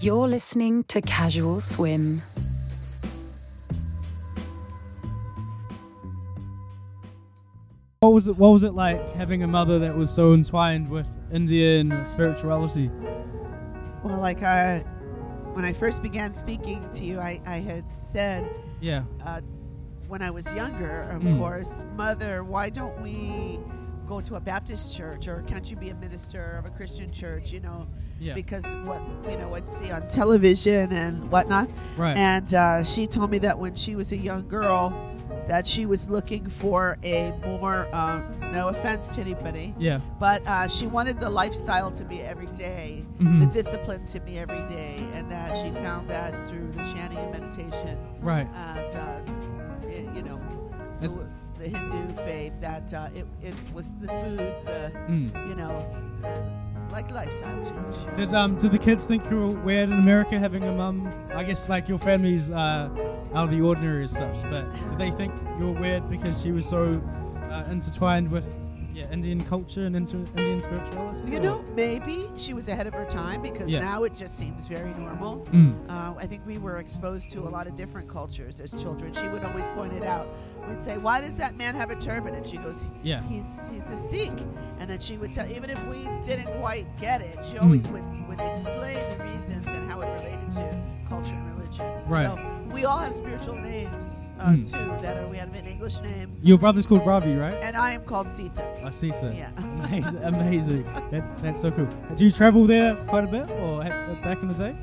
You're listening to Casual Swim. What was it? What was it like having a mother that was so entwined with Indian spirituality? Well, like uh, when I first began speaking to you, I, I had said Yeah. uh, when I was younger, of Mm. course, Mother, why don't we go to a Baptist church or can't you be a minister of a Christian church? You know, Yeah. because what you know, I'd see on television and whatnot. Right. And uh, she told me that when she was a young girl, that she was looking for a more, uh, no offense to anybody, yeah. but uh, she wanted the lifestyle to be every day, Mhm. the discipline to be every day, and that she found that through the chanting and meditation Right. and uh, you know the Hindu faith that uh, it, it was the food, the Mm. you know, like lifestyle change. Did um did the kids think you were weird in America having a mum? I guess like your family's uh, out of the ordinary as such, but did they think you were weird because she was so uh, intertwined with Indian culture and inter- Indian spirituality? You or- know, maybe she was ahead of her time because Yeah. now it just seems very normal. Mm. Uh, I think we were exposed to a lot of different cultures as children. She would always point it out. We'd say, "Why does that man have a turban?" And she goes, Yeah. he's he's a Sikh." And then she would tell, even if we didn't quite get it, she Mm. always would, would explain the reasons and how it related to culture and religion. Right. So we all have spiritual names uh, Mm. too. That are, we have an English name, Your brother's called Ravi, right? and I am called Sita. I see, sir. Yeah. Amazing, amazing. That, that's so cool. Do you travel there quite a bit, or ha- back in the day?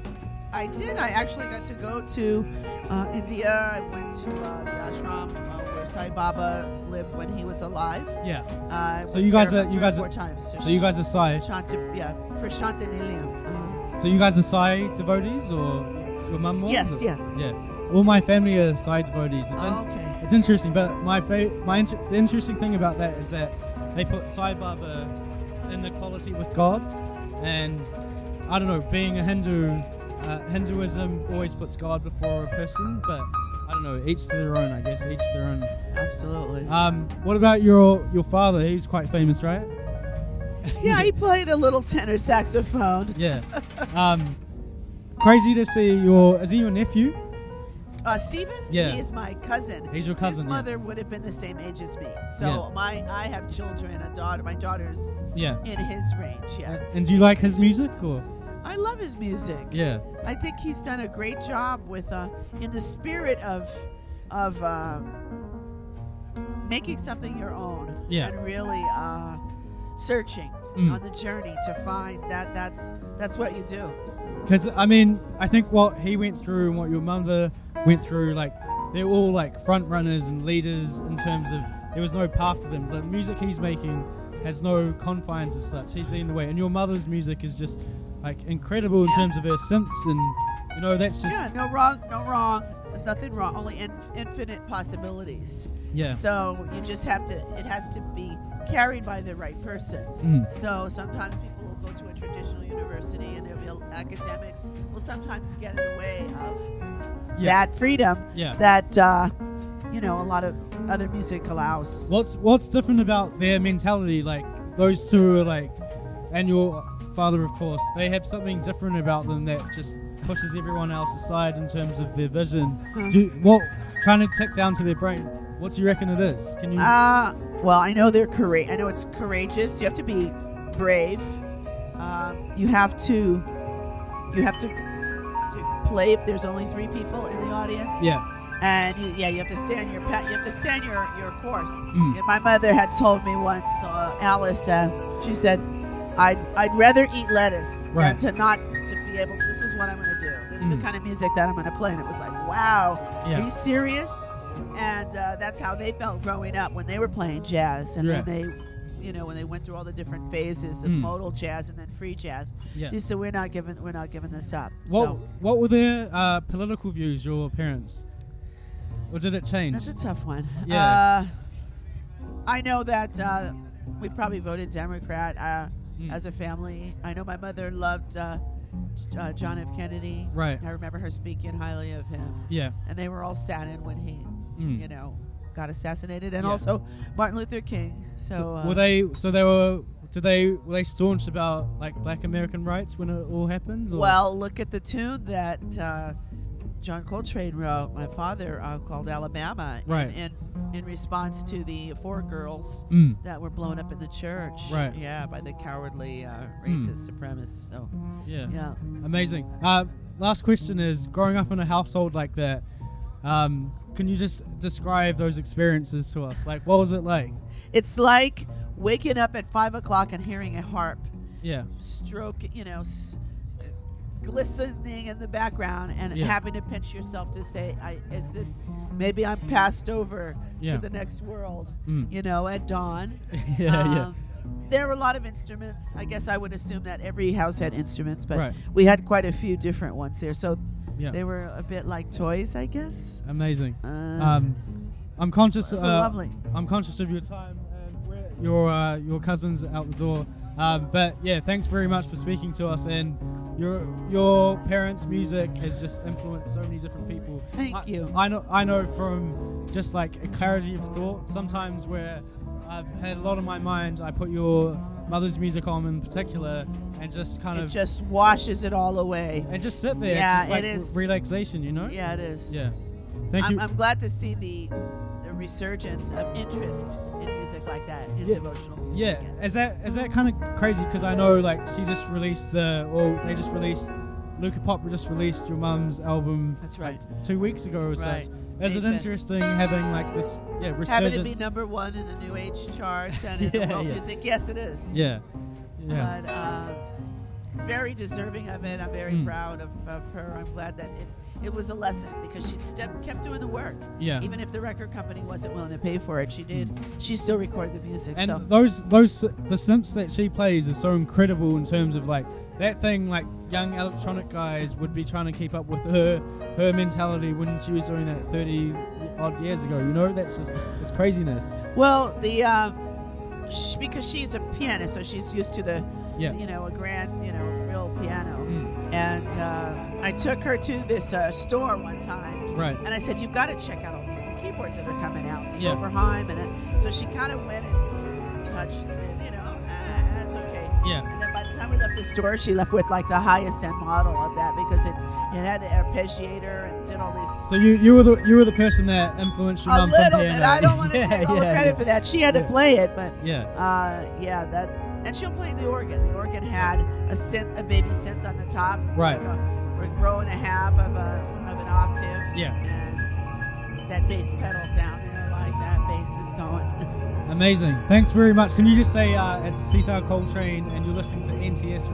I did. I actually got to go to uh, India. I went to uh, the ashram uh, where Sai Baba lived when he was alive. Yeah. Uh, So you guys are- you guys are- times. So you guys are Sai. Shanta, yeah, for Shantaniliam. Uh, So you guys are Sai devotees, or your mum was? yes, yeah. Yeah. All my family are devotees. It's, in- Oh, okay. it's interesting, but my fa- my inter- the interesting thing about that is that they put Sai Baba in the quality with God, and I don't know, being a Hindu, uh, Hinduism always puts God before a person, but I don't know, each to their own, I guess, each to their own. Absolutely. Um, what about your your father? He's quite famous, right? yeah, he played a little tenor saxophone. Yeah. Um, crazy to see your. Is he your nephew? Uh, Stephen? Yeah. He is my cousin. He's your cousin, His yeah. mother would have been the same age as me. So Yeah. my I have children, a daughter. My daughter's Yeah. in his range. Yeah. And do you like his music or? I love his music. Yeah. I think he's done a great job with, uh, in the spirit of, of uh, making something your own. Yeah. And really uh, searching Mm. on the journey to find that. That's that's what you do. Because I mean, I think what he went through and what your mother went through, like they're all like front runners and leaders in terms of there was no path for them. The music he's making has no confines as such. He's leading the way, and your mother's music is just like incredible in Yeah. terms of her synths and you know that's just Yeah. No wrong. No wrong. There's nothing wrong. Only in, infinite possibilities. yeah. So you just have to. It has to be carried by the right person. Mm. So sometimes people go to a traditional university and there'll academics will sometimes get in the way of Yeah. that freedom Yeah. that uh, you know a lot of other music allows. What's what's different about their mentality? Like those two are like, and your father, of course, they have something different about them that just pushes everyone else aside in terms of their vision. Hmm. Do you, what trying to tick down to their brain? What do you reckon it is? Can you? Uh, well, I know they're courage. I know it's courageous. You have to be brave. Um, you have to you have to to play if there's only three people in the audience. yeah. And you, yeah, you have to stand your pat. You have to stand your your course. Mm. And my mother had told me once, uh, Alice, uh, she said, I'd, I'd rather eat lettuce Right. than to not to be able, to this is what I'm going to do. This is Mm. the kind of music that I'm going to play. And it was like, wow, Yeah. are you serious? And uh, that's how they felt growing up when they were playing jazz. And Yeah. then they, you know, when they went through all the different phases of Mm. modal jazz and then free jazz. Yeah. Said, we're not giving, we're not giving this up. What So What were their uh, political views? Your parents, or did it change? That's a tough one. Yeah. Uh, I know that uh, we probably voted Democrat uh, Mm. as a family. I know my mother loved uh, uh, John F. Kennedy. Right. I remember her speaking highly of him, Yeah. and they were all saddened when he, Mm. you know, got assassinated, and Yeah. also Martin Luther King. So, So uh, were they? So they were do they were they staunch about like Black American rights when it all happened? or- Well, look at the tune that uh, John Coltrane wrote. My father uh, called Alabama, in- Right. in, in response to the four girls Mm, that were blown up in the church. Right. Yeah, by the cowardly uh, Mm. racist supremacists. So yeah. yeah. Amazing. Uh, last question is: growing up in a household like that, um, can you just describe those experiences to us? Like, what was it like? It's like waking up at five o'clock and hearing a harp Yeah. stroke, you know, s- glistening in the background, and Yeah. having to pinch yourself to say, I, "Is this? Maybe I'm passed over Yeah. to the next world." Mm. You know, at dawn. yeah. Yeah. Um, There were a lot of instruments. I guess I would assume that every house had instruments, but Right. we had quite a few different ones there. So Yeah. they were a bit like toys, I guess. Amazing. Um, I'm conscious. uh, lovely. I'm conscious of your time and your uh, your cousins out the door. Um, but yeah, thanks very much for speaking to us. And your your parents' music has just influenced so many different people. Thank I, you. I know I know from just like a clarity of thought. Sometimes where I've had a lot on my mind, I put your mother's music on in particular, and just kind It of just washes it all away. and just sit there. Yeah, like it is- relaxation, you know. Yeah, it is. Yeah. Thank I'm, you. I'm glad to see the the resurgence of interest in music like that, in Yeah. devotional music. Yeah, is that is that kind of crazy? Because I know like she just released, uh, or they just released, Luaka Bop just released your mum's album. That's right. like, two weeks ago or Right. so. Is it Amen. interesting having like this, yeah, Having resurgence? it be number one in the New Age charts and in Yeah, the world yeah. music, yes, it is. yeah, yeah, But um, very deserving of it. I'm very Mm. proud of, of her. I'm glad that it, it was a lesson because she step, kept doing the work. yeah. Even if the record company wasn't willing to pay for it, she did. She still recorded the music. and so those those the synths that she plays are so incredible in terms of like that thing like young electronic guys would be trying to keep up with her her mentality when she was doing that 30 odd years ago you know that's just it's craziness well, the um, sh- because she's a pianist, so she's used to the yeah you know a grand you know real piano. Mm, And uh, I took her to this uh, store one time, right and I said, "You've got to check out all these new keyboards that are coming out, the Yeah. Oberheim." And then, so she kind of went and touched it, you know, ah, that's okay. yeah And then by the time we left the store, she left with like the highest end model of that because it it had an arpeggiator and did all these. So you, you were the you were the person that influenced your A mum from little bit. I don't want to yeah, take all the credit yeah. for that. She had Yeah. to play it, but Yeah, uh, yeah, that. And she'll play the organ. The organ had a synth, a baby synth on the top, Right. Like a, a row and a half of a of an octave. Yeah. And that bass pedal down there, like that bass is going. amazing. Thanks very much. Can you just say uh, it's Cesar Coltrane and you're listening to NTS Radio?